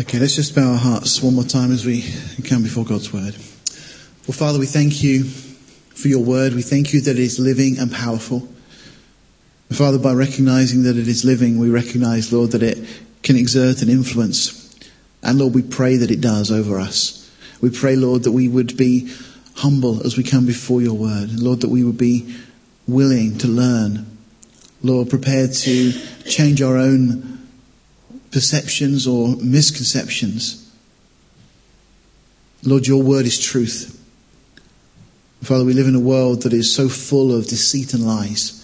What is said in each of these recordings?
Okay, let's just bow our hearts one more time as we come before God's word. Well, Father, we thank you for your word. We thank you that it is living and powerful. Father, by recognizing that it is living, we recognize, Lord, that it can exert an influence. And Lord, we pray that it does over us. We pray, Lord, that we would be humble as we come before your word. Lord, that we would be willing to learn. Lord, prepared to change our own perceptions or misconceptions. Lord, your word is truth. Father, we live in a world that is so full of deceit and lies.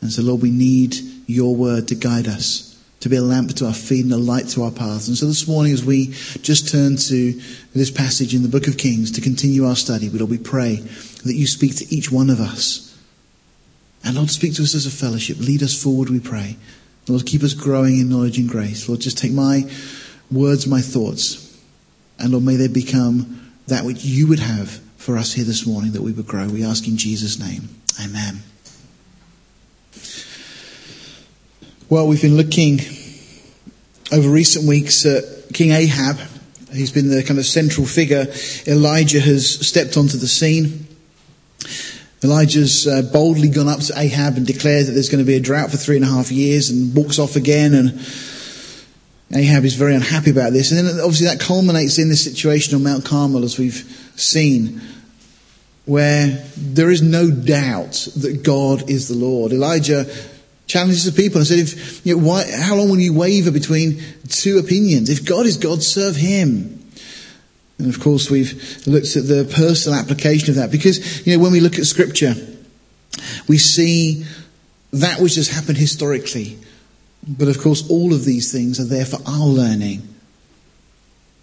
And so, Lord, we need your word to guide us, to be a lamp to our feet and a light to our paths. And so this morning, as we just turn to this passage in the book of Kings to continue our study, Lord, we pray that you speak to each one of us. And Lord, speak to us as a fellowship. Lead us forward, we pray. Lord, keep us growing in knowledge and grace. Lord, just take my words, my thoughts, and Lord, may they become that which you would have for us here this morning, that we would grow. We ask in Jesus' name. Amen. Well, we've been looking over recent weeks at King Ahab. He's been the kind of central figure. Elijah has stepped onto the scene. Elijah's uh, boldly gone up to Ahab and declared that there's going to be a drought for three and a half years and walks off again. And Ahab is very unhappy about this. And then obviously that culminates in this situation on Mount Carmel, as we've seen, where there is no doubt that God is the Lord. Elijah challenges the people and said, if, you know, why, how long will you waver between two opinions? If God is God, serve Him. And of course, we've looked at the personal application of that because, you know, when we look at scripture, we see that which has happened historically. But of course, all of these things are there for our learning.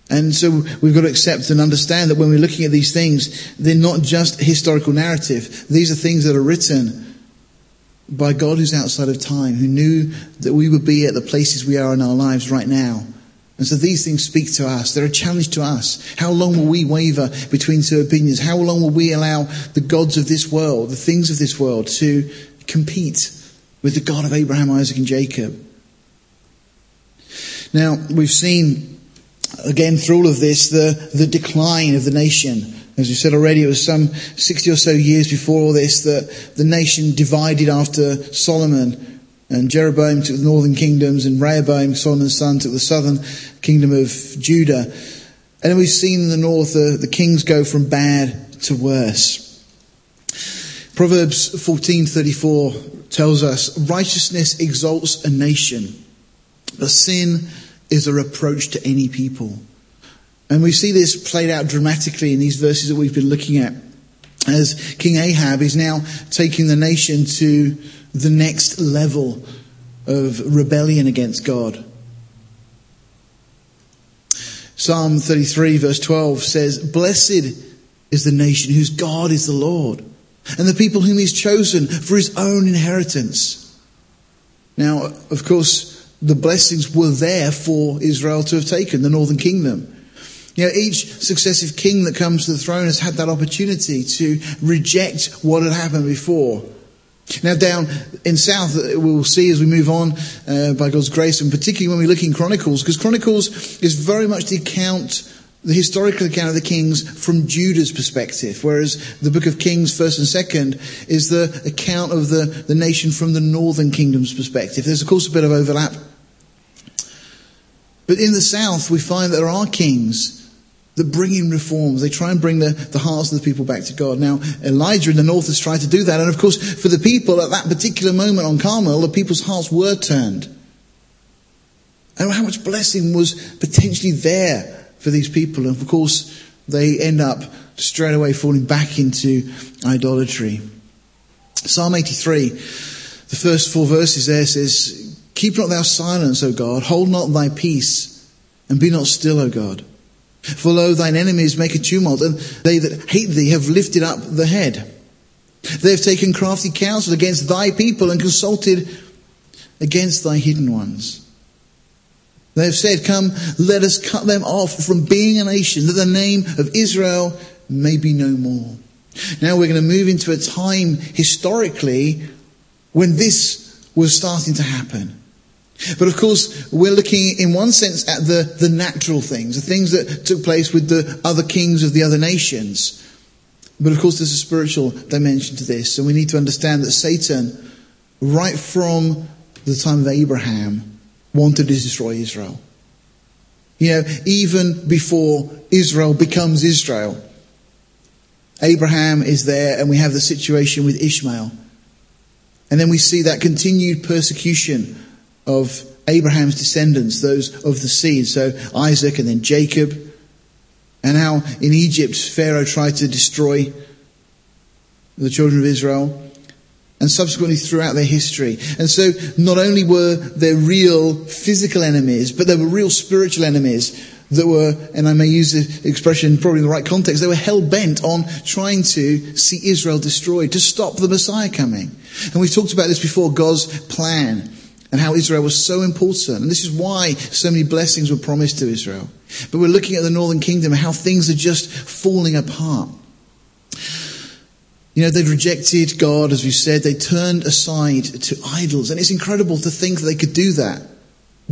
And so we've got to accept and understand that when we're looking at these things, they're not just historical narrative. These are things that are written by God who's outside of time, who knew that we would be at the places we are in our lives right now. And so these things speak to us. They're a challenge to us. How long will we waver between two opinions? How long will we allow the gods of this world, the things of this world, to compete with the God of Abraham, Isaac, and Jacob? Now, we've seen, again, through all of this, the, the decline of the nation. As we said already, it was some 60 or so years before all this that the nation divided after Solomon and Jeroboam took the northern kingdoms, and Rehoboam, Solomon's son, took the southern kingdom of Judah. And we've seen in the north uh, the kings go from bad to worse. Proverbs 14:34 tells us, "Righteousness exalts a nation, but sin is a reproach to any people." And we see this played out dramatically in these verses that we've been looking at as King Ahab is now taking the nation to the next level of rebellion against God. Psalm 33 verse 12 says, Blessed is the nation whose God is the Lord, and the people whom he's chosen for his own inheritance. Now, of course, the blessings were there for Israel to have taken, the northern kingdom. You know, each successive king that comes to the throne has had that opportunity to reject what had happened before. Now, down in south, we'll see as we move on uh, by God's grace, and particularly when we look in Chronicles, because Chronicles is very much the account, the historical account of the kings from Judah's perspective, whereas the book of Kings, first and second, is the account of the, the nation from the northern kingdom's perspective. There's, of course, a bit of overlap. But in the south, we find that there are kings that bring in reforms. They try and bring the, the hearts of the people back to God. Now, Elijah in the north has tried to do that. And of course, for the people at that particular moment on Carmel, the people's hearts were turned. And how much blessing was potentially there for these people. And of course, they end up straight away falling back into idolatry. Psalm 83, the first four verses there says, Keep not thou silence, O God, hold not thy peace, and be not still, O God. For lo, thine enemies make a tumult, and they that hate thee have lifted up the head. They have taken crafty counsel against thy people and consulted against thy hidden ones. They have said, Come, let us cut them off from being a nation, that the name of Israel may be no more. Now we're going to move into a time historically when this was starting to happen. But of course, we're looking in one sense at the, the natural things, the things that took place with the other kings of the other nations. But of course, there's a spiritual dimension to this, and we need to understand that Satan, right from the time of Abraham, wanted to destroy Israel. You know, even before Israel becomes Israel, Abraham is there, and we have the situation with Ishmael. And then we see that continued persecution of Abraham's descendants, those of the seed. So Isaac and then Jacob. And how in Egypt Pharaoh tried to destroy the children of Israel. And subsequently throughout their history. And so not only were there real physical enemies, but there were real spiritual enemies that were, and I may use the expression probably in the right context, they were hell bent on trying to see Israel destroyed, to stop the Messiah coming. And we've talked about this before, God's plan and how Israel was so important. And this is why so many blessings were promised to Israel. But we're looking at the northern kingdom how things are just falling apart. You know, they'd rejected God, as we said. They turned aside to idols. And it's incredible to think that they could do that,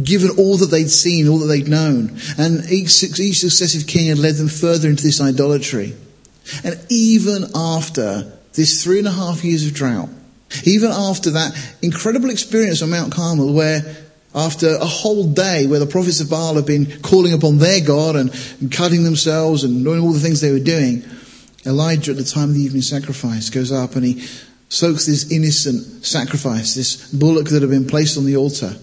given all that they'd seen, all that they'd known. And each, each successive king had led them further into this idolatry. And even after this three and a half years of drought, even after that incredible experience on Mount Carmel where after a whole day where the prophets of Baal have been calling upon their God and, and cutting themselves and doing all the things they were doing, Elijah at the time of the evening sacrifice goes up and he soaks this innocent sacrifice, this bullock that had been placed on the altar,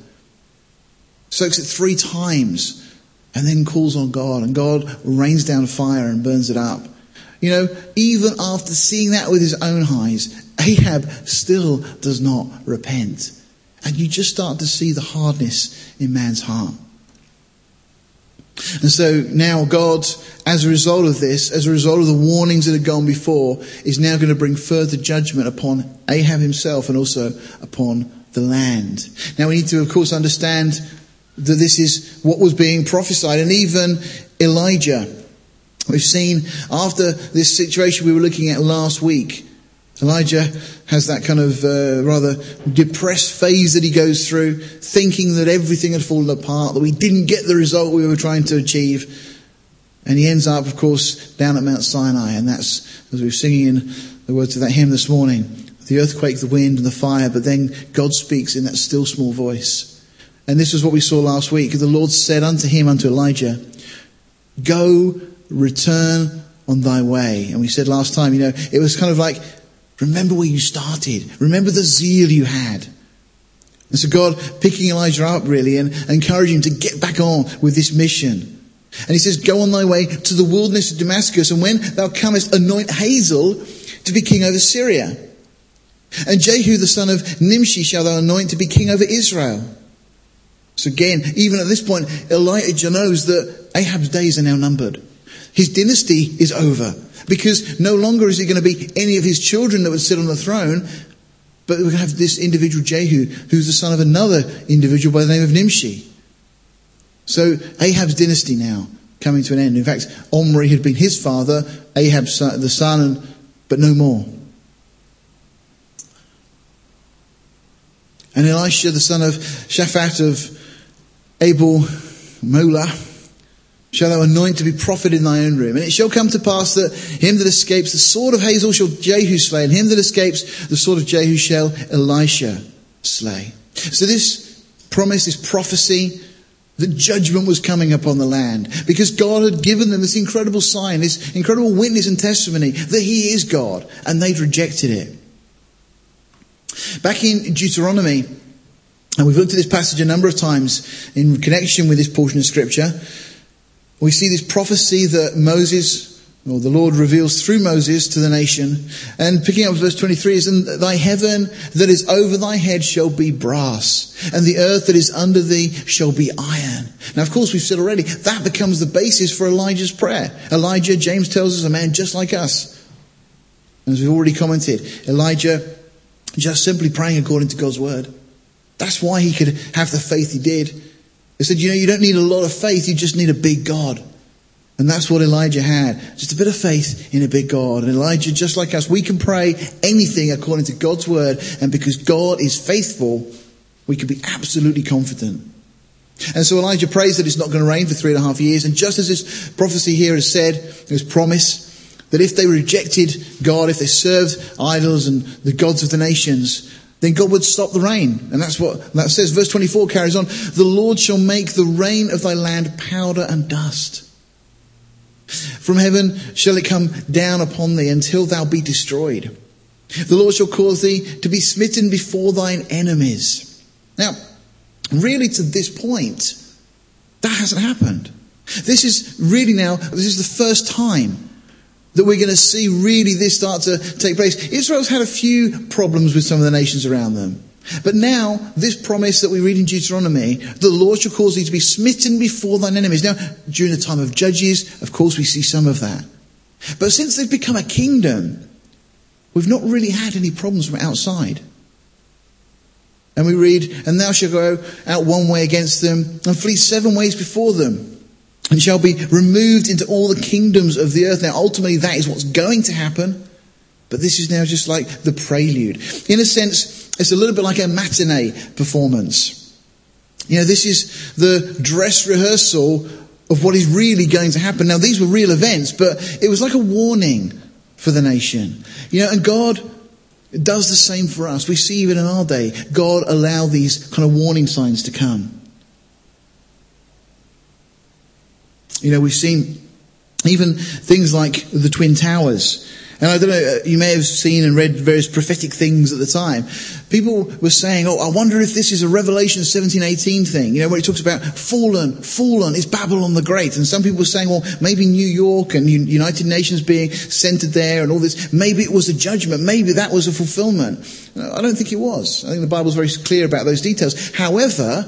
soaks it three times and then calls on God and God rains down fire and burns it up. You know, even after seeing that with his own eyes, Ahab still does not repent. And you just start to see the hardness in man's heart. And so now God, as a result of this, as a result of the warnings that had gone before, is now going to bring further judgment upon Ahab himself and also upon the land. Now we need to, of course, understand that this is what was being prophesied. And even Elijah, we've seen after this situation we were looking at last week, Elijah has that kind of uh, rather depressed phase that he goes through, thinking that everything had fallen apart, that we didn't get the result we were trying to achieve. And he ends up, of course, down at Mount Sinai. And that's, as we were singing in the words of that hymn this morning, the earthquake, the wind, and the fire. But then God speaks in that still small voice. And this is what we saw last week. The Lord said unto him, unto Elijah, Go, return on thy way. And we said last time, you know, it was kind of like Remember where you started. Remember the zeal you had. And so God picking Elijah up really and encouraging him to get back on with this mission. And he says, go on thy way to the wilderness of Damascus and when thou comest anoint Hazael to be king over Syria. And Jehu the son of Nimshi shall thou anoint to be king over Israel. So again, even at this point, Elijah knows that Ahab's days are now numbered. His dynasty is over. Because no longer is it going to be any of his children that would sit on the throne, but we're going to have this individual Jehu, who's the son of another individual by the name of Nimshi. So Ahab's dynasty now coming to an end. In fact, Omri had been his father, Ahab the son, but no more. And Elisha, the son of Shaphat of Abel Mola, shall thou anoint to be prophet in thy own room. And it shall come to pass that him that escapes the sword of Hazael shall Jehu slay, and him that escapes the sword of Jehu shall Elisha slay. So this promise, this prophecy, that judgment was coming upon the land because God had given them this incredible sign, this incredible witness and testimony that He is God, and they'd rejected it. Back in Deuteronomy, and we've looked at this passage a number of times in connection with this portion of scripture, we see this prophecy that Moses, or the Lord reveals through Moses to the nation. And picking up verse 23 is, And thy heaven that is over thy head shall be brass, and the earth that is under thee shall be iron. Now, of course, we've said already, that becomes the basis for Elijah's prayer. Elijah, James tells us, a man just like us. As we've already commented, Elijah just simply praying according to God's word. That's why he could have the faith he did. They said, you know, you don't need a lot of faith, you just need a big God. And that's what Elijah had. Just a bit of faith in a big God. And Elijah, just like us, we can pray anything according to God's word. And because God is faithful, We can be absolutely confident. And so Elijah prays that it's not going to rain for three and a half years. And just as this prophecy here has said, this promise, that if they rejected God, if they served idols and the gods of the nations, then God would stop the rain. And that's what that says. Verse 24 carries on. The Lord shall make the rain of thy land powder and dust. From heaven shall it come down upon thee until thou be destroyed. The Lord shall cause thee to be smitten before thine enemies. Now, really to this point, that hasn't happened. This is really now, this is the first time that we're going to see really this start to take place. Israel's had a few problems with some of the nations around them. But now, this promise that we read in Deuteronomy, the Lord shall cause thee to be smitten before thine enemies. Now, during the time of Judges, of course, we see some of that. But since they've become a kingdom, we've not really had any problems from outside. And we read, and thou shalt go out one way against them and flee seven ways before them and shall be removed into all the kingdoms of the earth. Now, ultimately, that is what's going to happen. But this is now just like the prelude. In a sense, it's a little bit like a matinee performance. You know, this is the dress rehearsal of what is really going to happen. Now, these were real events, but it was like a warning for the nation. You know, and God does the same for us. We see even in our day, God allow these kind of warning signs to come. You know, we've seen even things like the Twin Towers. And I don't know, uh, you may have seen and read various prophetic things at the time. People were saying, oh, I wonder if this is a Revelation 1718 thing, you know, where it talks about fallen, fallen is Babylon the Great. And some people were saying, well, maybe New York and United Nations being centered there and all this, maybe it was a judgment, maybe that was a fulfillment. Uh, I don't think it was. I think the Bible's very clear about those details. However,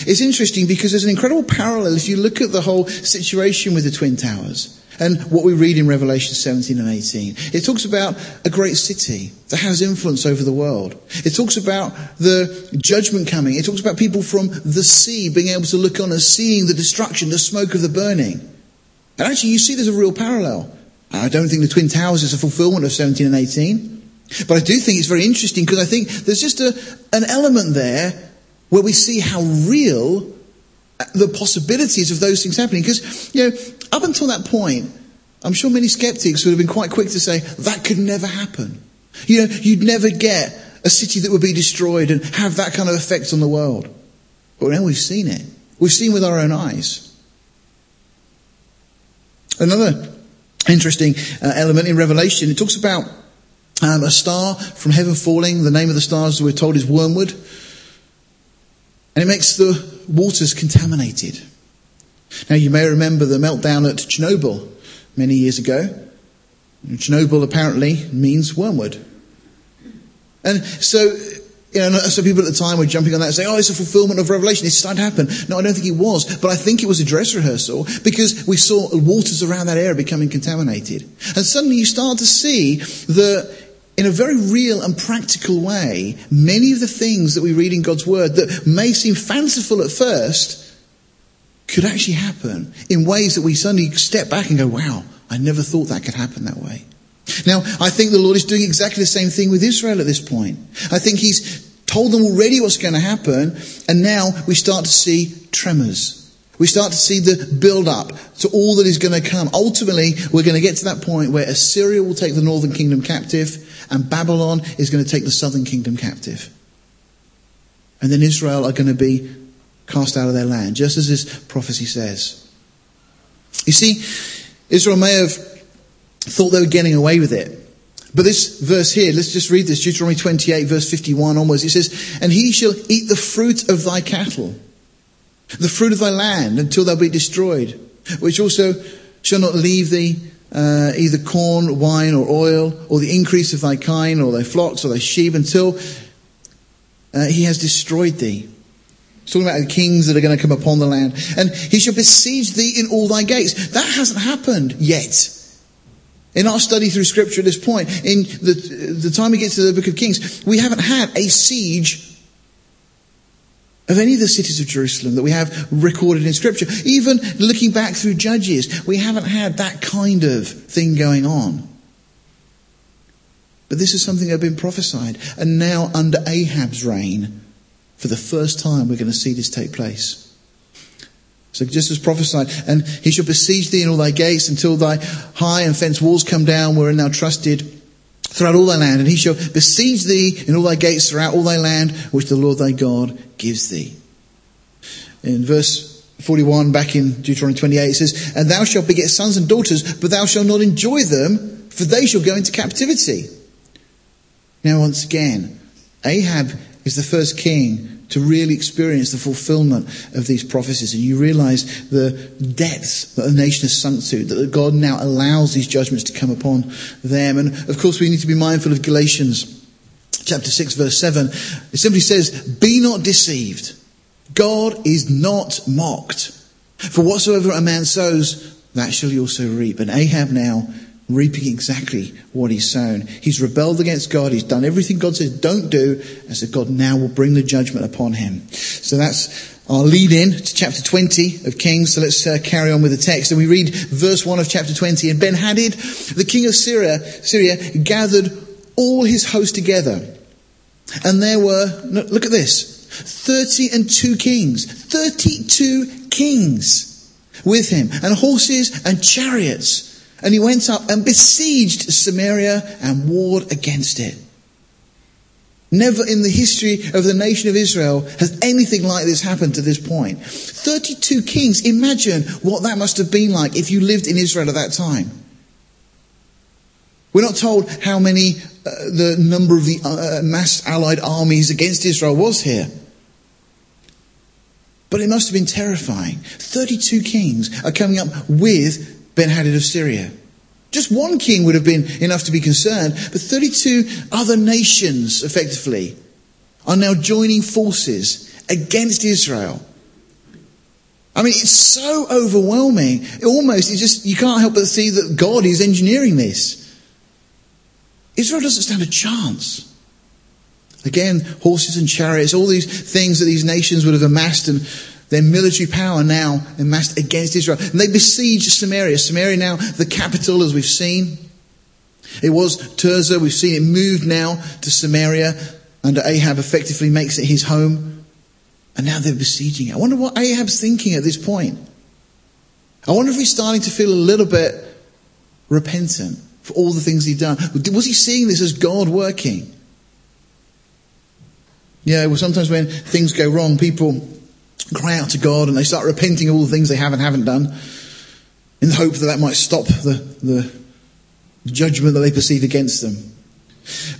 it's interesting because there's an incredible parallel if you look at the whole situation with the Twin Towers and what we read in Revelation 17 and 18. It talks about a great city that has influence over the world. It talks about the judgment coming. It talks about people from the sea being able to look on and seeing the destruction, the smoke of the burning. And actually, you see there's a real parallel. I don't think the Twin Towers is a fulfillment of 17 and 18. But I do think it's very interesting because I think there's just a, an element there where we see how real the possibilities of those things happening. Because, you know, up until that point, I'm sure many skeptics would have been quite quick to say, that could never happen. You know, you'd never get a city that would be destroyed and have that kind of effect on the world. But now we've seen it. We've seen with our own eyes. Another interesting uh, element in Revelation, it talks about um, a star from heaven falling. The name of the stars, we're told, is wormwood. And it makes the waters contaminated. Now you may remember the meltdown at Chernobyl many years ago. Chernobyl apparently means wormwood. And so, you know, so people at the time were jumping on that and saying, oh, it's a fulfillment of Revelation. It's starting to happen. No, I don't think it was. But I think it was a dress rehearsal because we saw waters around that area becoming contaminated. And suddenly you start to see that in a very real and practical way, many of the things that we read in God's Word that may seem fanciful at first could actually happen in ways that we suddenly step back and go, wow, I never thought that could happen that way. Now, I think the Lord is doing exactly the same thing with Israel at this point. I think He's told them already what's going to happen, and now we start to see tremors. We start to see the build up to all that is going to come. Ultimately, we're going to get to that point where Assyria will take the northern kingdom captive and Babylon is going to take the southern kingdom captive. And then Israel are going to be cast out of their land, just as this prophecy says. You see, Israel may have thought they were getting away with it. But this verse here, let's just read this, Deuteronomy 28 verse 51 onwards. It says, And he shall eat the fruit of thy cattle the fruit of thy land until thou be destroyed, which also shall not leave thee uh, either corn, wine, or oil, or the increase of thy kine, or thy flocks, or thy sheep, until uh, he has destroyed thee. He's talking about the kings that are going to come upon the land. And he shall besiege thee in all thy gates. That hasn't happened yet. In our study through scripture at this point, in the, the time we get to the book of Kings, we haven't had a siege of any of the cities of Jerusalem that we have recorded in scripture. Even looking back through Judges, we haven't had that kind of thing going on. But this is something that had been prophesied. And now under Ahab's reign, For the first time, we're going to see this take place. So just as prophesied, and he shall besiege thee in all thy gates until thy high and fenced walls come down wherein thou trusted throughout all thy land. And he shall besiege thee in all thy gates throughout all thy land which the Lord thy God gives thee. In verse 41 back in Deuteronomy 28 it says, And thou shalt beget sons and daughters, but thou shalt not enjoy them, for they shall go into captivity. Now once again, Ahab is the first king to really experience the fulfillment of these prophecies. And you realize the depths that the nation has sunk to, that God now allows these judgments to come upon them. And of course, we need to be mindful of Galatians chapter 6 verse 7. It simply says, Be not deceived. God is not mocked. For whatsoever a man sows, that shall he also reap. And Ahab now reaping exactly what he's sown. He's rebelled against God. He's done everything God says don't do. And so God now will bring the judgment upon him. So that's our lead in to chapter 20 of Kings. So let's uh, carry on with the text. And we read verse 1 of chapter 20. And Ben-Hadad, the king of Syria, Syria gathered all his host together. And there were, look at this, 30 and two kings, 32 kings with him, and horses and chariots. And he went up and besieged Samaria and warred against it. Never in the history of the nation of Israel has anything like this happened to this point. 32 kings. Imagine what that must have been like if you lived in Israel at that time. We're not told how many, uh, the number of the uh, mass allied armies against Israel was here. But it must have been terrifying. 32 kings are coming up with Ben-Hadad of Syria. Just one king would have been enough to be concerned, but 32 other nations, effectively, are now joining forces against Israel. I mean, it's so overwhelming. It almost, it's just, you can't help but see that God is engineering this. Israel doesn't stand a chance. Again, horses and chariots, all these things that these nations would have amassed and their military power now amassed against Israel. And they besiege Samaria. Samaria now the capital as we've seen. It was Tirzah. We've seen it moved now to Samaria under Ahab effectively makes it his home. And now they're besieging it. I wonder what Ahab's thinking at this point. I wonder if he's starting to feel a little bit repentant for all the things he'd done. Was he seeing this as God working? Yeah, well, sometimes when things go wrong, people cry out to God and they start repenting of all the things they have and haven't done in the hope that that might stop the, the judgment that they perceive against them.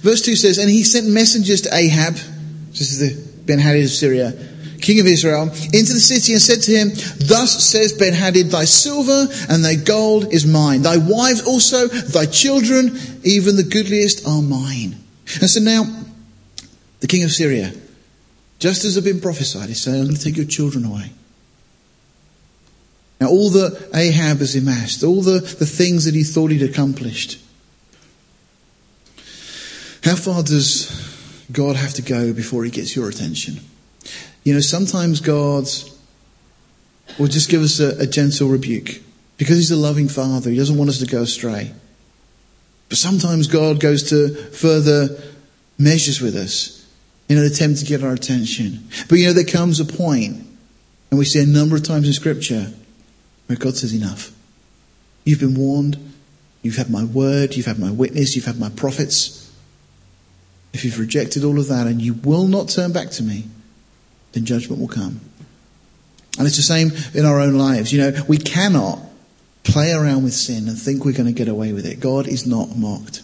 Verse 2 says, And he sent messengers to Ahab, this is the Ben-Hadad of Syria, king of Israel, into the city and said to him, Thus says Ben-Hadad, thy silver and thy gold is mine, thy wives also, thy children, even the goodliest are mine. And so now, the king of Syria, just as had been prophesied, he's saying, I'm going to take your children away. Now, all that Ahab has amassed, all the, the things that he thought he'd accomplished, how far does God have to go before he gets your attention? You know, sometimes God will just give us a, a gentle rebuke because he's a loving father. He doesn't want us to go astray. But sometimes God goes to further measures with us in an attempt to get our attention. But you know, there comes a point, and we see a number of times in Scripture, where God says, Enough. You've been warned. You've had my word. You've had my witness. You've had my prophets. If you've rejected all of that and you will not turn back to me, then judgment will come. And it's the same in our own lives. You know, we cannot play around with sin and think we're going to get away with it. God is not mocked.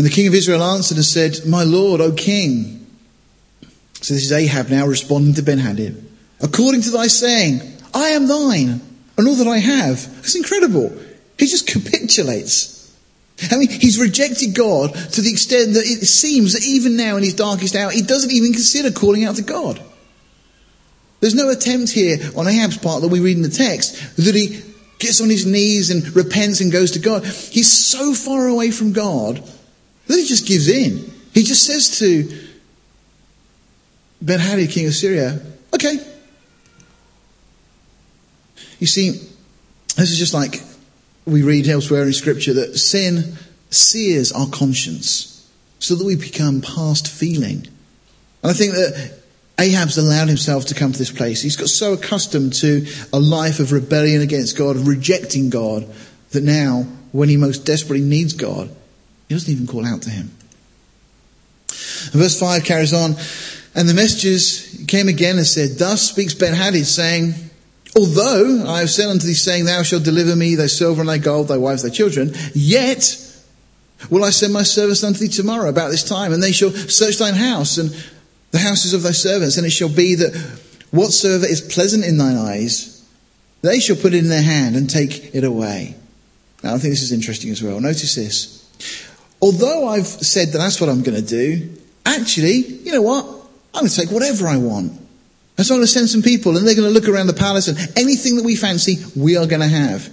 And the king of Israel answered and said, My lord, O king. So this is Ahab now responding to Ben-Hadad. According to thy saying, I am thine, and all that I have. It's incredible. He just capitulates. I mean, he's rejected God to the extent that it seems that even now in his darkest hour, he doesn't even consider calling out to God. There's no attempt here on Ahab's part that we read in the text that he gets on his knees and repents and goes to God. He's so far away from God he just gives in. He just says to Ben Hadad, king of Syria, okay. You see, this is just like we read elsewhere in scripture that sin sears our conscience. so that we become past feeling. And I think that Ahab's allowed himself to come to this place. He's got so accustomed to a life of rebellion against God, rejecting God, that now, when he most desperately needs God, he doesn't even call out to him. And verse 5 carries on, and the messengers came again and said, Thus speaks Ben-Hadad, saying, Although I have said unto thee, saying, Thou shalt deliver me thy silver and thy gold, thy wives, thy children, yet will I send my servants unto thee tomorrow about this time, and they shall search thine house and the houses of thy servants, and it shall be that whatsoever is pleasant in thine eyes, they shall put it in their hand and take it away. Now I think this is interesting as well. Notice this. Although I've said that that's what I'm going to do, actually, you know what? I'm going to take whatever I want. And so I'm going to send some people and they're going to look around the palace and anything that we fancy, we are going to have.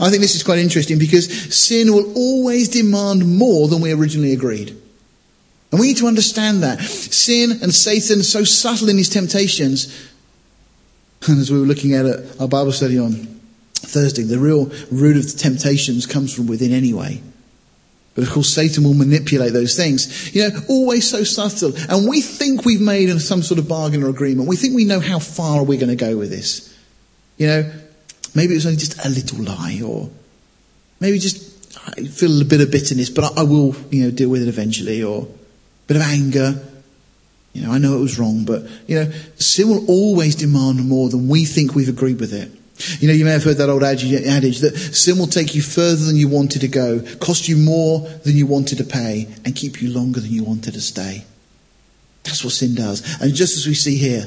I think this is quite interesting because sin will always demand more than we originally agreed. And we need to understand that. Sin and Satan so subtle in his temptations. And as we were looking at it, our Bible study on Thursday, the real root of the temptations comes from within anyway. But of course, Satan will manipulate those things. You know, always so subtle. And we think we've made some sort of bargain or agreement. We think we know how far we're going to go with this. You know, maybe it was only just a little lie or maybe just I feel a bit of bitterness, but I, I will, you know, deal with it eventually or a bit of anger. You know, I know it was wrong, but, you know, sin will always demand more than we think we've agreed with it. You know, you may have heard that old adage that sin will take you further than you wanted to go, cost you more than you wanted to pay, and keep you longer than you wanted to stay. That's what sin does. And just as we see here,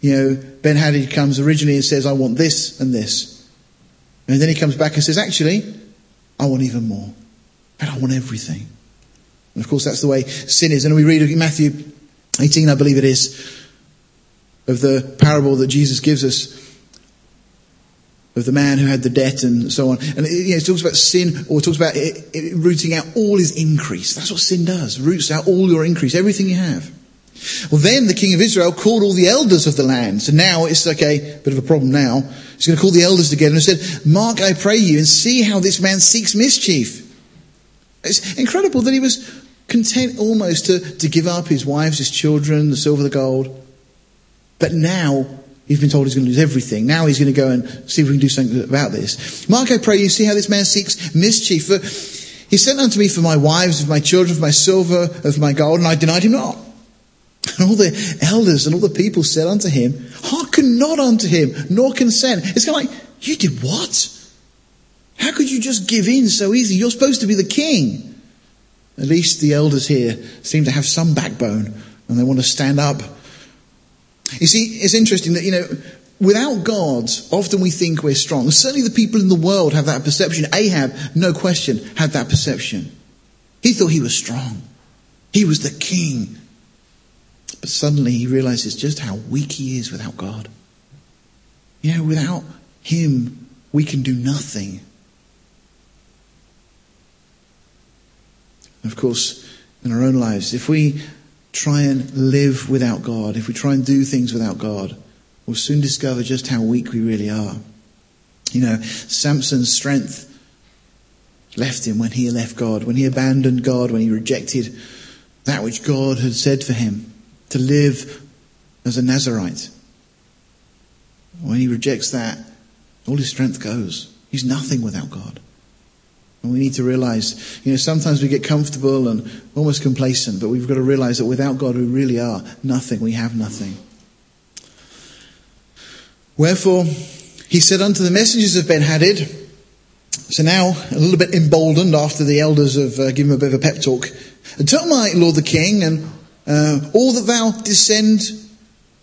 you know, Ben-Hadad comes originally and says, I want this and this. And then he comes back and says, actually, I want even more. And I want everything. And of course, that's the way sin is. And we read in Matthew 18, I believe it is, of the parable that Jesus gives us of the man who had the debt and so on. And you know, it talks about sin or it talks about it, it, rooting out all his increase. That's what sin does. Roots out all your increase, everything you have. Well, then the king of Israel called all the elders of the land. So now it's like a bit of a problem now. He's going to call the elders together and said, Mark, I pray you, and see how this man seeks mischief. It's incredible that he was content almost to, to give up his wives, his children, the silver, the gold. But now He's been told he's going to lose everything. Now he's going to go and see if we can do something about this. Mark, I pray you see how this man seeks mischief. For he sent unto me for my wives, of my children, of my silver, of my gold, and I denied him not. And all the elders and all the people said unto him, Hearken not unto him, nor consent. It's kind of like, you did what? How could you just give in so easy? You're supposed to be the king. At least the elders here seem to have some backbone and they want to stand up you see, it's interesting that, you know, without God, often we think we're strong. Certainly the people in the world have that perception. Ahab, no question, had that perception. He thought he was strong. He was the king. But suddenly he realizes just how weak he is without God. You know, without him, we can do nothing. Of course, in our own lives, if we try and live without God, if we try and do things without God, we'll soon discover just how weak we really are. You know, Samson's strength left him when he left God, when he abandoned God, when he rejected that which God had said for him to live as a Nazarite. When he rejects that, all his strength goes. He's nothing without God. And we need to realize, you know, sometimes we get comfortable and almost complacent, but we've got to realize that without God we really are nothing. We have nothing. Wherefore, he said unto the messengers of Ben-Hadad, so now a little bit emboldened after the elders have uh, given him a bit of a pep talk, tell my lord the king and uh, all that thou descend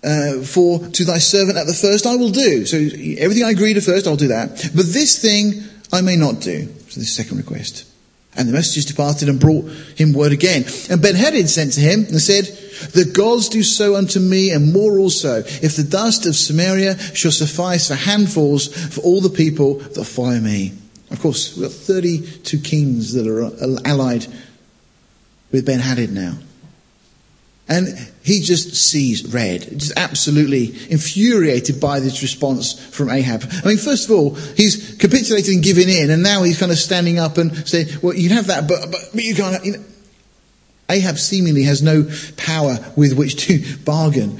uh, for to thy servant at the first I will do. So everything I agreed at first, I'll do that. But this thing I may not do. So the second request. And the messengers departed and brought him word again. And Ben-Hadad sent to him and said, The gods do so unto me and more also, if the dust of Samaria shall suffice for handfuls for all the people that follow me. Of course, we've got 32 kings that are allied with Ben-Hadad now. And he just sees red, just absolutely infuriated by this response from Ahab. I mean, first of all, he's capitulated and given in, and now he's kind of standing up and saying, well, you can have that, but, but, but you can't, you know. Ahab seemingly has no power with which to bargain.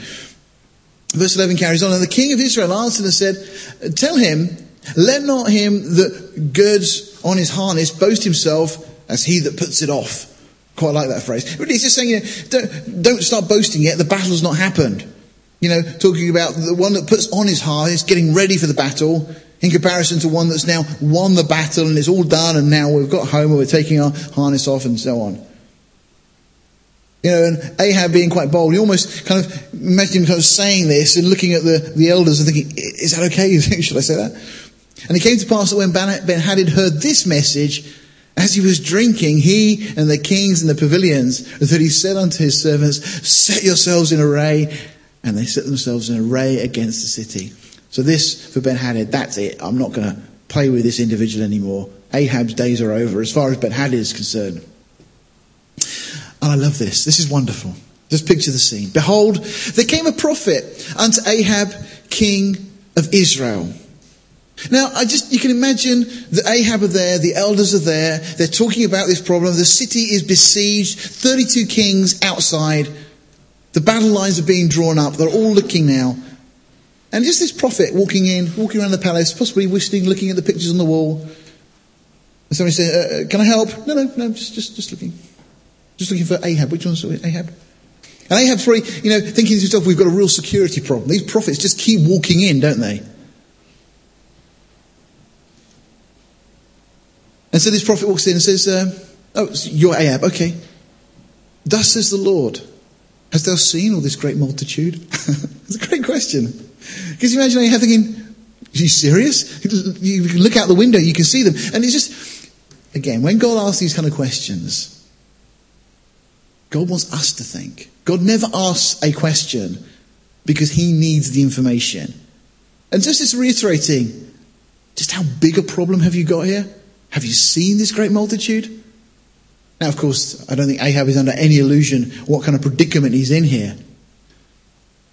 Verse 11 carries on, and the king of Israel answered and said, Tell him, let not him that girds on his harness boast himself as he that puts it off. Quite like that phrase. Really, he's just saying, you know, don't, don't start boasting yet, the battle's not happened. You know, talking about the one that puts on his harness, getting ready for the battle, in comparison to one that's now won the battle and it's all done and now we've got home and we're taking our harness off and so on. You know, and Ahab being quite bold, you almost kind of imagine him kind of saying this and looking at the, the elders and thinking, is that okay? Should I say that? And it came to pass that when Ben Hadad heard this message, as he was drinking, he and the kings and the pavilions, that he said unto his servants, set yourselves in array. And they set themselves in array against the city. So this, for Ben Hadad, that's it. I'm not going to play with this individual anymore. Ahab's days are over as far as Ben Hadad is concerned. And I love this. This is wonderful. Just picture the scene. Behold, there came a prophet unto Ahab, king of Israel. Now, I just, you can imagine that Ahab are there, the elders are there, they're talking about this problem, the city is besieged, 32 kings outside, the battle lines are being drawn up, they're all looking now. And just this prophet walking in, walking around the palace, possibly whistling, looking at the pictures on the wall. And somebody says, uh, uh, can I help? No, no, no, just, just, just looking. Just looking for Ahab. Which one's Ahab? And Ahab's probably, you know, thinking to himself, we've got a real security problem. These prophets just keep walking in, don't they? And so this prophet walks in and says, uh, oh, you're Ahab, okay. Thus says the Lord, hast thou seen all this great multitude? it's a great question. Because you imagine Ahab thinking, are you serious? You can look out the window, you can see them. And it's just, again, when God asks these kind of questions, God wants us to think. God never asks a question because he needs the information. And just this reiterating, just how big a problem have you got here? Have you seen this great multitude? Now, of course, I don't think Ahab is under any illusion what kind of predicament he's in here.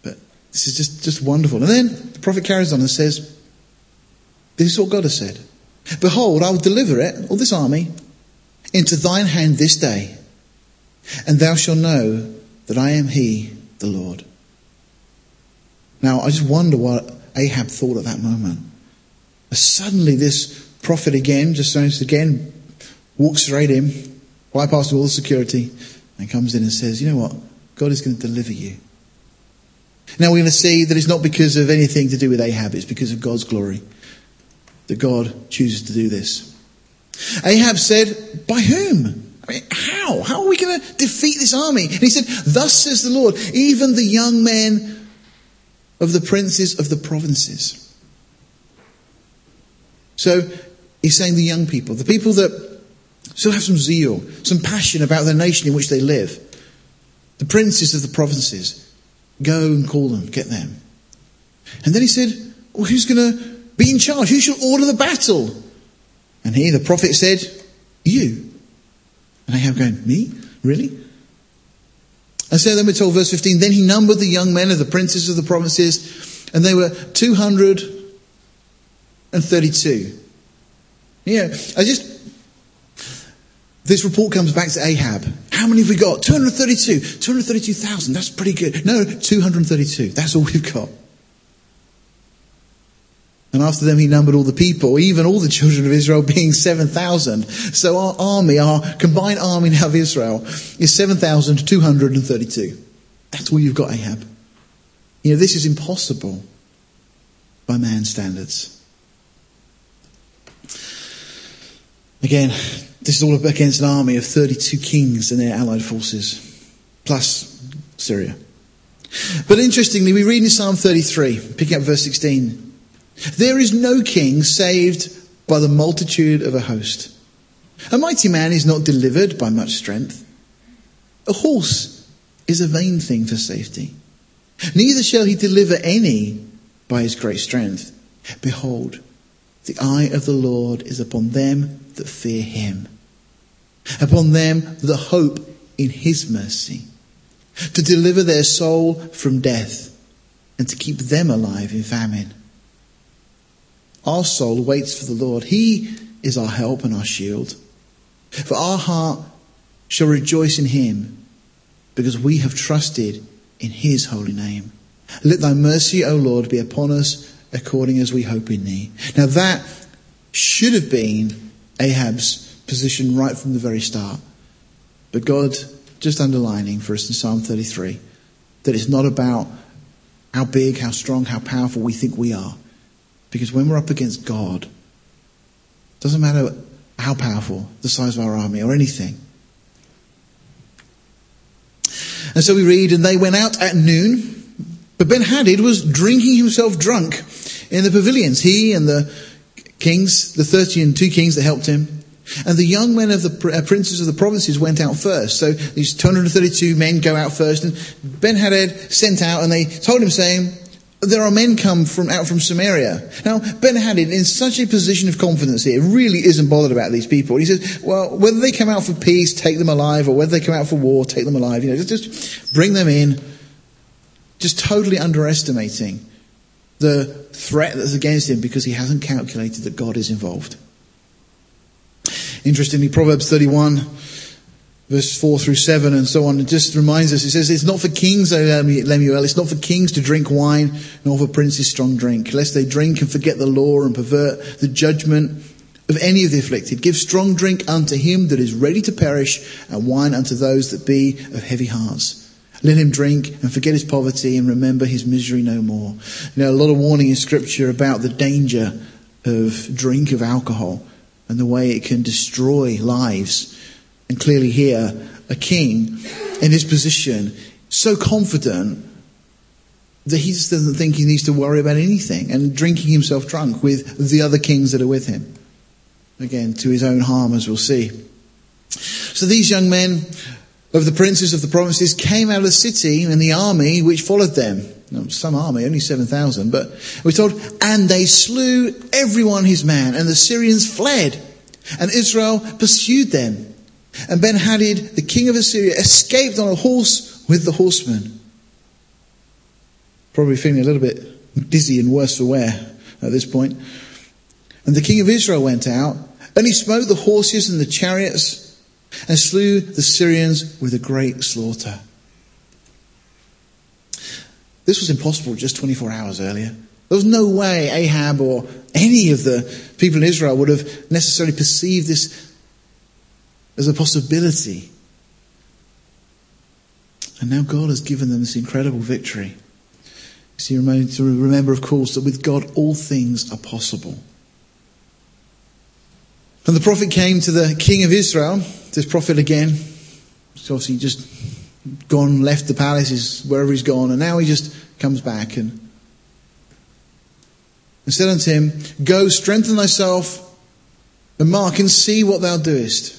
But this is just, just wonderful. And then the prophet carries on and says, This is what God has said. Behold, I will deliver it, all this army, into thine hand this day and thou shalt know that I am he, the Lord. Now, I just wonder what Ahab thought at that moment. Suddenly, this prophet again, just so again, walks straight in, bypasses all the security, and comes in and says, You know what? God is going to deliver you. Now, we're going to see that it's not because of anything to do with Ahab, it's because of God's glory that God chooses to do this. Ahab said, By whom? I mean, how? How are we going to defeat this army? And he said, Thus says the Lord, even the young men of the princes of the provinces. So he's saying the young people, the people that still have some zeal, some passion about the nation in which they live, the princes of the provinces, go and call them, get them. And then he said, well, who's going to be in charge? Who shall order the battle? And he, the prophet, said, You. And Ahab going, me? Really? And so then we're told, verse 15, then he numbered the young men of the princes of the provinces, and they were 232. Yeah, I just, this report comes back to Ahab. How many have we got? 232. 232,000. That's pretty good. No, 232. That's all we've got. And after them, he numbered all the people, even all the children of Israel being 7,000. So our army, our combined army now of Israel is 7,232. That's all you've got, Ahab. You know, this is impossible by man's standards. Again, this is all against an army of 32 kings and their allied forces, plus Syria. But interestingly, we read in Psalm 33, picking up verse 16, there is no king saved by the multitude of a host. A mighty man is not delivered by much strength. A horse is a vain thing for safety. Neither shall he deliver any by his great strength. Behold, the eye of the Lord is upon them that fear him, upon them the hope in his mercy, to deliver their soul from death and to keep them alive in famine. Our soul waits for the Lord. He is our help and our shield. For our heart shall rejoice in him. because we have trusted in his holy name. Let thy mercy, O Lord, be upon us according as we hope in thee. Now that should have been Ahab's position right from the very start. But God just underlining for us in Psalm 33 that it's not about how big, how strong, how powerful we think we are. Because when we're up against God, it doesn't matter how powerful, the size of our army or anything. And so we read, and they went out at noon, but Ben Hadad was drinking himself drunk in the pavilions. He and the kings, the thirty and two kings that helped him, and the young men of the uh, princes of the provinces went out first. So these 232 men go out first, and Ben Hadad sent out, and they told him, saying, there are men come from out from Samaria. Now, Ben Hadad, in such a position of confidence here, really isn't bothered about these people. He says, well, whether they come out for peace, take them alive, or whether they come out for war, take them alive. You know, just, just bring them in. Just totally underestimating the threat that's against him because he hasn't calculated that God is involved. Interestingly, Proverbs 31, verse 4 through 7 and so on, it just reminds us, it says, it's not for kings, Lemuel, it's not for kings to drink wine, nor for princes strong drink, lest they drink and forget the law and pervert the judgment of any of the afflicted. Give strong drink unto him that is ready to perish, and wine unto those that be of heavy hearts. Let him drink and forget his poverty and remember his misery no more. You know, a lot of warning in scripture about the danger of drink of alcohol and the way it can destroy lives. And clearly here, a king in his position, so confident that he just doesn't think he needs to worry about anything and drinking himself drunk with the other kings that are with him. Again, to his own harm, as we'll see. So these young men of the princes of the provinces came out of the city and the army which followed them. Some army, only 7,000, but we're told, and they slew everyone his man, and the Syrians fled, and Israel pursued them. And Ben Hadad, the king of Assyria, escaped on a horse with the horsemen. Probably feeling a little bit dizzy and worse for wear at this point. And the king of Israel went out, and he smote the horses and the chariots and slew the Syrians with a great slaughter. This was impossible just 24 hours earlier. There was no way Ahab or any of the people in Israel would have necessarily perceived this as a possibility. And now God has given them this incredible victory. So you remember, of course, that with God all things are possible. And the prophet came to the king of Israel, this prophet again. So obviously just gone, left the palace, is wherever he's gone, and now he just comes back and, and said unto him, Go, strengthen thyself, and mark and see what thou doest.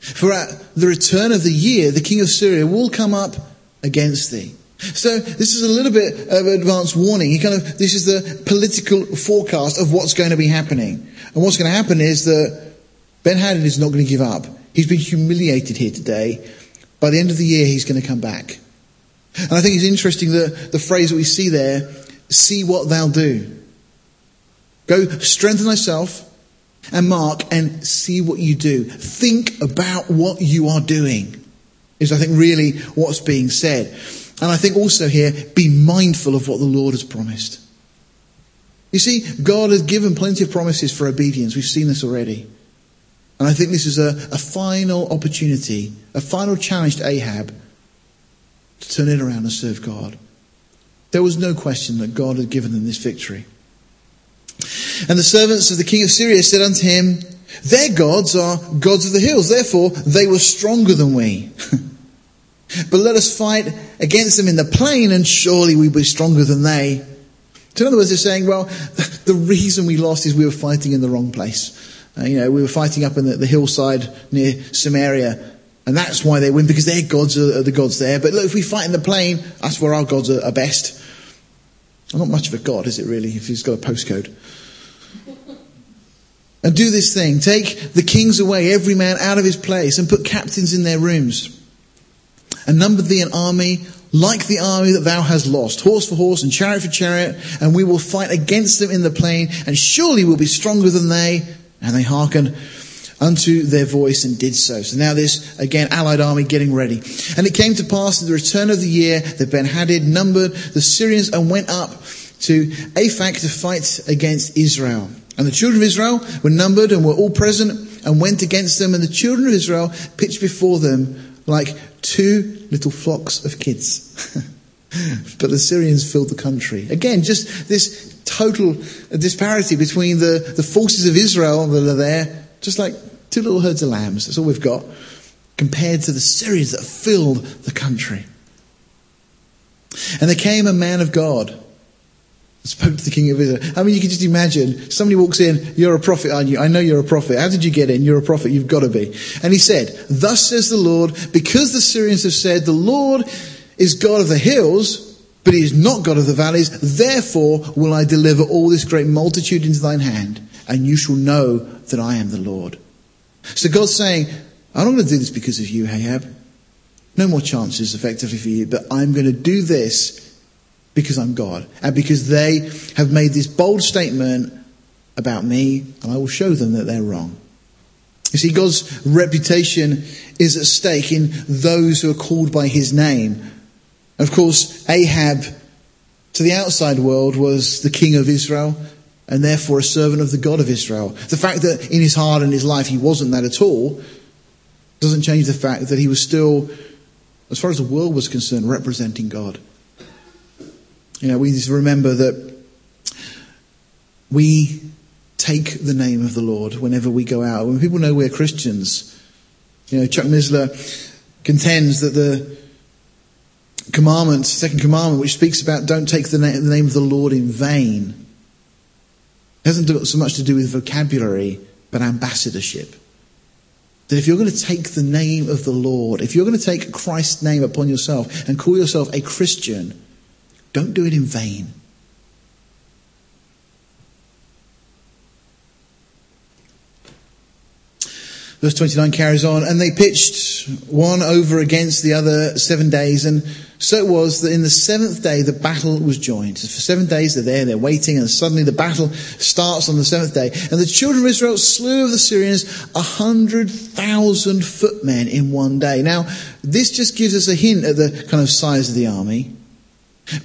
For at the return of the year, the king of Syria will come up against thee. So this is a little bit of advanced warning. He kind of, this is the political forecast of what's going to be happening. And what's going to happen is that Ben Hadad is not going to give up. He's been humiliated here today. By the end of the year, he's going to come back. And I think it's interesting that the phrase that we see there, see what thou do. Go strengthen thyself and mark and see what you do. Think about what you are doing is I think really what's being said. And I think also here, be mindful of what the Lord has promised. You see, God has given plenty of promises for obedience. We've seen this already. And I think this is a, a final opportunity, a final challenge to Ahab to turn it around and serve God. There was no question that God had given them this victory. And the servants of the king of Syria said unto him, Their gods are gods of the hills, therefore they were stronger than we. but let us fight against them in the plain, and surely we be stronger than they. So in other words, they're saying, well, the reason we lost is we were fighting in the wrong place. Uh, you know, we were fighting up in the, the, hillside near Samaria, and that's why they win, because their gods are, are, the gods there. But look, if we fight in the plain, that's where our gods are, are best. Not much of a god, is it really, if he's got a postcode? And do this thing. Take the kings away, every man out of his place, and put captains in their rooms. And number thee an army like the army that thou hast lost, horse for horse and chariot for chariot, and we will fight against them in the plain, and surely we'll be stronger than they. And they hearkened. unto their voice and did so. So now this, again, allied army getting ready. And it came to pass at the return of the year that Ben-Hadad numbered the Syrians and went up to Aphek to fight against Israel. And the children of Israel were numbered and were all present and went against them. And the children of Israel pitched before them like two little flocks of kids. but the Syrians filled the country. Again, just this total disparity between the, the forces of Israel that are there, just like two little herds of lambs. That's all we've got, compared to the Syrians that filled the country. And there came a man of God spoke to the king of Israel. I mean, you can just imagine somebody walks in, you're a prophet, aren't you? I know you're a prophet. How did you get in? You're a prophet. You've got to be. And he said, thus says the Lord, because the Syrians have said, the Lord is God of the hills, but he is not God of the valleys, therefore will I deliver all this great multitude into thine hand, and you shall know that I am the Lord. So God's saying, I'm not going to do this because of you, Ahab. No more chances effectively for you, but I'm going to do this because I'm God and because they have made this bold statement about me and I will show them that they're wrong. You see, God's reputation is at stake in those who are called by his name. Of course, Ahab to the outside world was the king of Israel and therefore a servant of the God of Israel. The fact that in his heart and his life he wasn't that at all doesn't change the fact that he was still, as far as the world was concerned, representing God. You know, we to remember that we take the name of the Lord whenever we go out. When people know we're Christians, you know, Chuck Missler contends that the commandment, second commandment, which speaks about don't take the, the name of the Lord in vain, hasn't so much to do with vocabulary, but ambassadorship. That if you're going to take the name of the Lord, if you're going to take Christ's name upon yourself and call yourself a Christian, don't do it in vain. Verse 29 carries on, and they pitched one over against the other seven days, and so it was that in the seventh day the battle was joined. For seven days they're there, they're waiting, and suddenly the battle starts on the seventh day. And the children of Israel slew of the Syrians a hundred thousand footmen in one day. Now, this just gives us a hint at the kind of size of the army.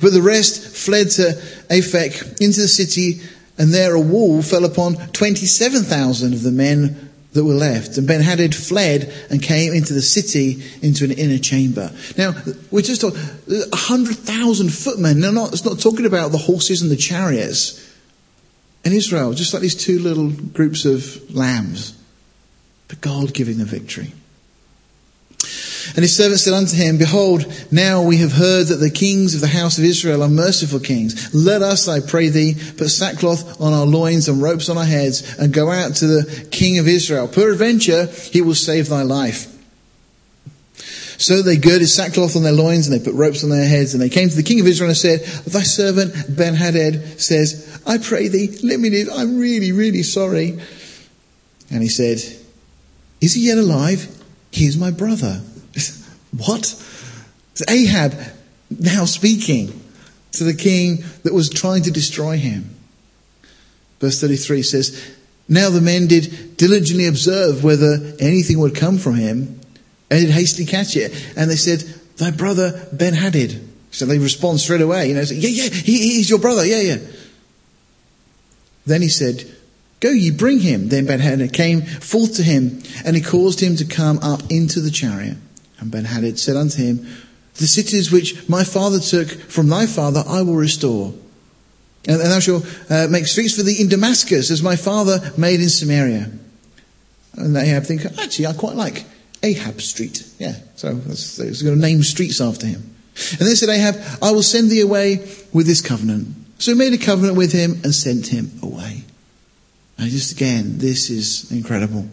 But the rest fled to Aphek into the city, and there a wall fell upon 27,000 of the men that were left. And Ben Hadad fled and came into the city into an inner chamber. Now, we're just talking, 100,000 footmen. Now, not, it's not talking about the horses and the chariots. In Israel, just like these two little groups of lambs. But God giving the victory. And his servant said unto him, Behold, now we have heard that the kings of the house of Israel are merciful kings. Let us, I pray thee, put sackcloth on our loins and ropes on our heads and go out to the king of Israel. Peradventure, he will save thy life. So they girded sackcloth on their loins and they put ropes on their heads and they came to the king of Israel and said, Thy servant Ben Hadad says, I pray thee, let me live. I'm really, really sorry. And he said, Is he yet alive? He is my brother. What? It's Ahab now speaking to the king that was trying to destroy him. Verse 33 says, Now the men did diligently observe whether anything would come from him, and did hastily catch it. And they said, Thy brother Ben Hadad. So they respond straight away, you know, say, Yeah, yeah, he, he's your brother, yeah, yeah. Then he said, Go ye, bring him. Then Ben Hadad came forth to him, and he caused him to come up into the chariot. And Ben Hadad said unto him, The cities which my father took from thy father I will restore. And, thou shalt uh, make streets for thee in Damascus, as my father made in Samaria. And Ahab think, actually, I quite like Ahab Street. Yeah, so that's, going to name streets after him. And then said Ahab, I will send thee away with this covenant. So he made a covenant with him and sent him away. And just again, this is incredible.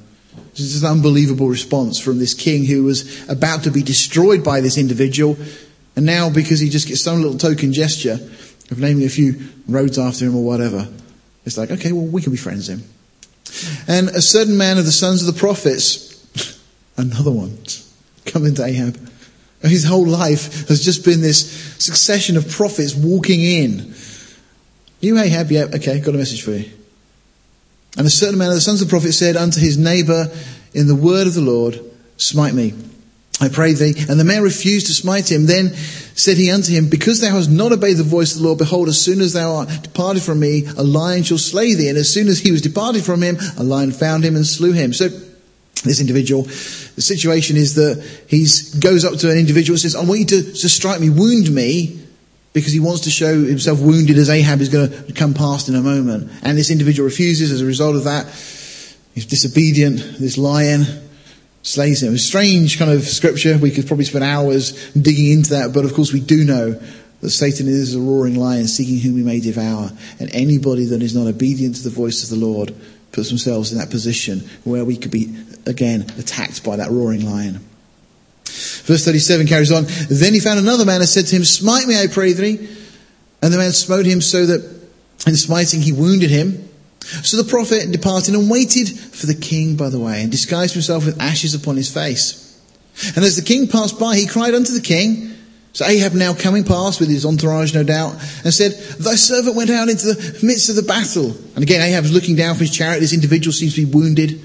This is an unbelievable response from this king who was about to be destroyed by this individual. And now, because he just gets some little token gesture of naming a few roads after him or whatever, it's like, okay, well, we can be friends then. And a certain man of the sons of the prophets, another one, come into Ahab. His whole life has just been this succession of prophets walking in. You Ahab, yeah, okay, got a message for you. And a certain man of the sons of the prophet said unto his neighbor in the word of the Lord, Smite me, I pray thee. And the man refused to smite him. Then said he unto him, Because thou hast not obeyed the voice of the Lord, behold, as soon as thou art departed from me, a lion shall slay thee. And as soon as he was departed from him, a lion found him and slew him. So this individual, the situation is that he goes up to an individual and says, I want you to, to strike me, wound me, because he wants to show himself wounded as Ahab is going to come past in a moment. And this individual refuses as a result of that. He's disobedient. This lion slays him. A strange kind of scripture. We could probably spend hours digging into that, but of course we do know that Satan is a roaring lion seeking whom he may devour. And anybody that is not obedient to the voice of the Lord puts themselves in that position where we could be again attacked by that roaring lion. Verse 37 carries on. Then he found another man and said to him, Smite me, I pray thee. And the man smote him so that in smiting he wounded him. So the prophet departed and waited for the king by the way and disguised himself with ashes upon his face. And as the king passed by, he cried unto the king, so Ahab now coming past with his entourage, no doubt, and said, Thy servant went out into the midst of the battle. And again, Ahab was looking down from his chariot. This individual seems to be wounded.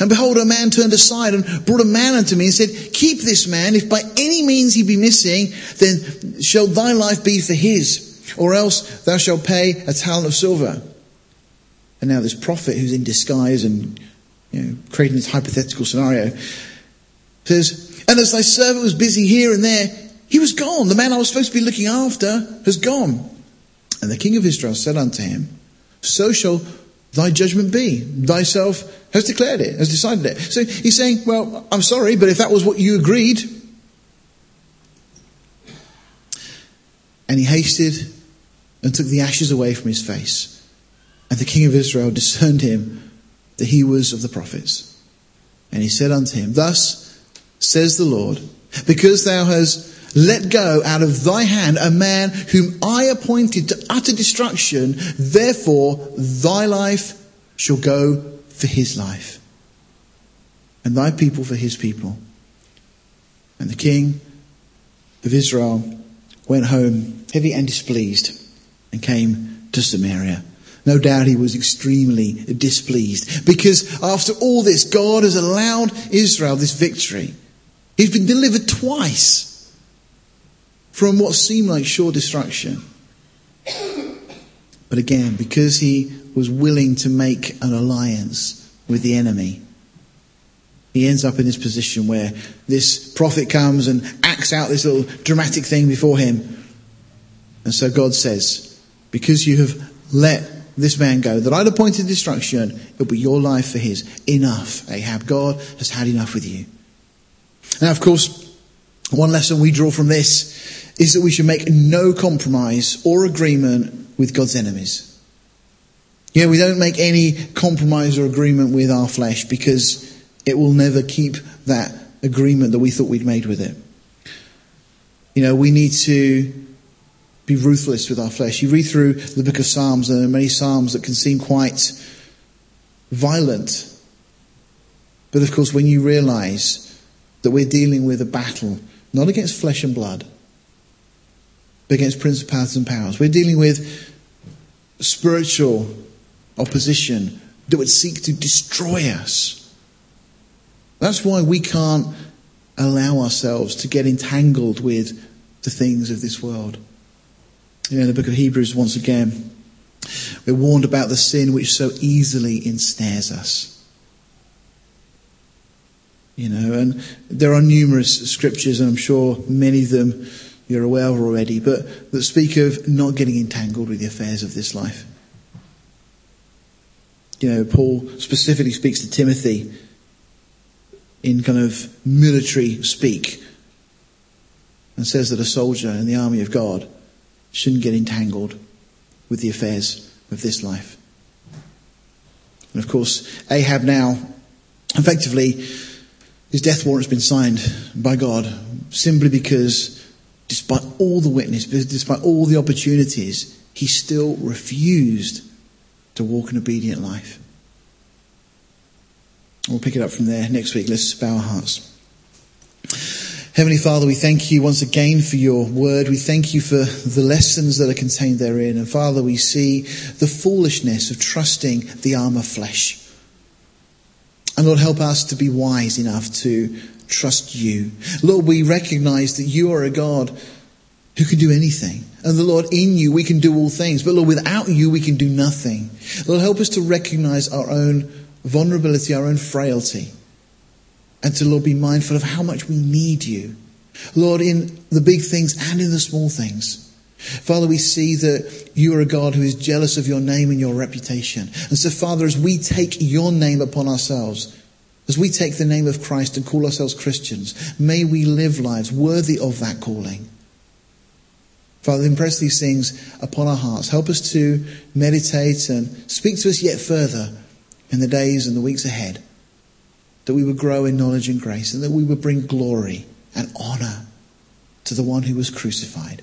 And behold, a man turned aside and brought a man unto me and said, Keep this man, if by any means he be missing, then shall thy life be for his, or else thou shalt pay a talent of silver. And now this prophet who's in disguise and you know, creating this hypothetical scenario says, And as thy servant was busy here and there, he was gone. The man I was supposed to be looking after has gone. And the king of Israel said unto him, So shall thy judgment be. Thyself has declared it, has decided it. So he's saying, well, I'm sorry, but if that was what you agreed. And he hasted and took the ashes away from his face. And the king of Israel discerned him that he was of the prophets. And he said unto him, Thus says the Lord, because thou hast let go out of thy hand a man whom I appointed to utter destruction. Therefore, thy life shall go for his life, and thy people for his people. And the king of Israel went home heavy and displeased and came to Samaria. No doubt he was extremely displeased because after all this, God has allowed Israel this victory. He's been delivered twice from what seemed like sure destruction. But again, because he was willing to make an alliance with the enemy, he ends up in this position where this prophet comes and acts out this little dramatic thing before him. And so God says, because you have let this man go, that I'd appointed destruction, it'll be your life for his. Enough, Ahab. God has had enough with you. Now, of course, one lesson we draw from this is that we should make no compromise or agreement with God's enemies. Yeah, we don't make any compromise or agreement with our flesh because it will never keep that agreement that we thought we'd made with it. You know, we need to be ruthless with our flesh. You read through the book of Psalms, and there are many Psalms that can seem quite violent. But of course, when you realize that we're dealing with a battle, not against flesh and blood, but against principalities and powers. We're dealing with spiritual opposition that would seek to destroy us. That's why we can't allow ourselves to get entangled with the things of this world. You know, the book of Hebrews, once again, we're warned about the sin which so easily ensnares us. You know, and there are numerous scriptures, and I'm sure many of them you're aware of already, but that speak of not getting entangled with the affairs of this life. You know, Paul specifically speaks to Timothy in kind of military speak and says that a soldier in the army of God shouldn't get entangled with the affairs of this life. And of course, Ahab now, effectively, his death warrant has been signed by God simply because despite all the witness, despite all the opportunities, he still refused to walk an obedient life. We'll pick it up from there next week. Let's bow our hearts. Heavenly Father, we thank you once again for your word. We thank you for the lessons that are contained therein. And Father, we see the foolishness of trusting the arm of flesh. And Lord, help us to be wise enough to trust you. Lord, we recognize that you are a God who can do anything. And the Lord, in you, we can do all things. But Lord, without you, we can do nothing. Lord, help us to recognize our own vulnerability, our own frailty and to, Lord, be mindful of how much we need you. Lord, in the big things and in the small things. Father, we see that you are a God who is jealous of your name and your reputation. And so, Father, as we take your name upon ourselves, as we take the name of Christ and call ourselves Christians, may we live lives worthy of that calling. Father, impress these things upon our hearts. Help us to meditate and speak to us yet further in the days and the weeks ahead that we would grow in knowledge and grace, and that we would bring glory and honor to the one who was crucified.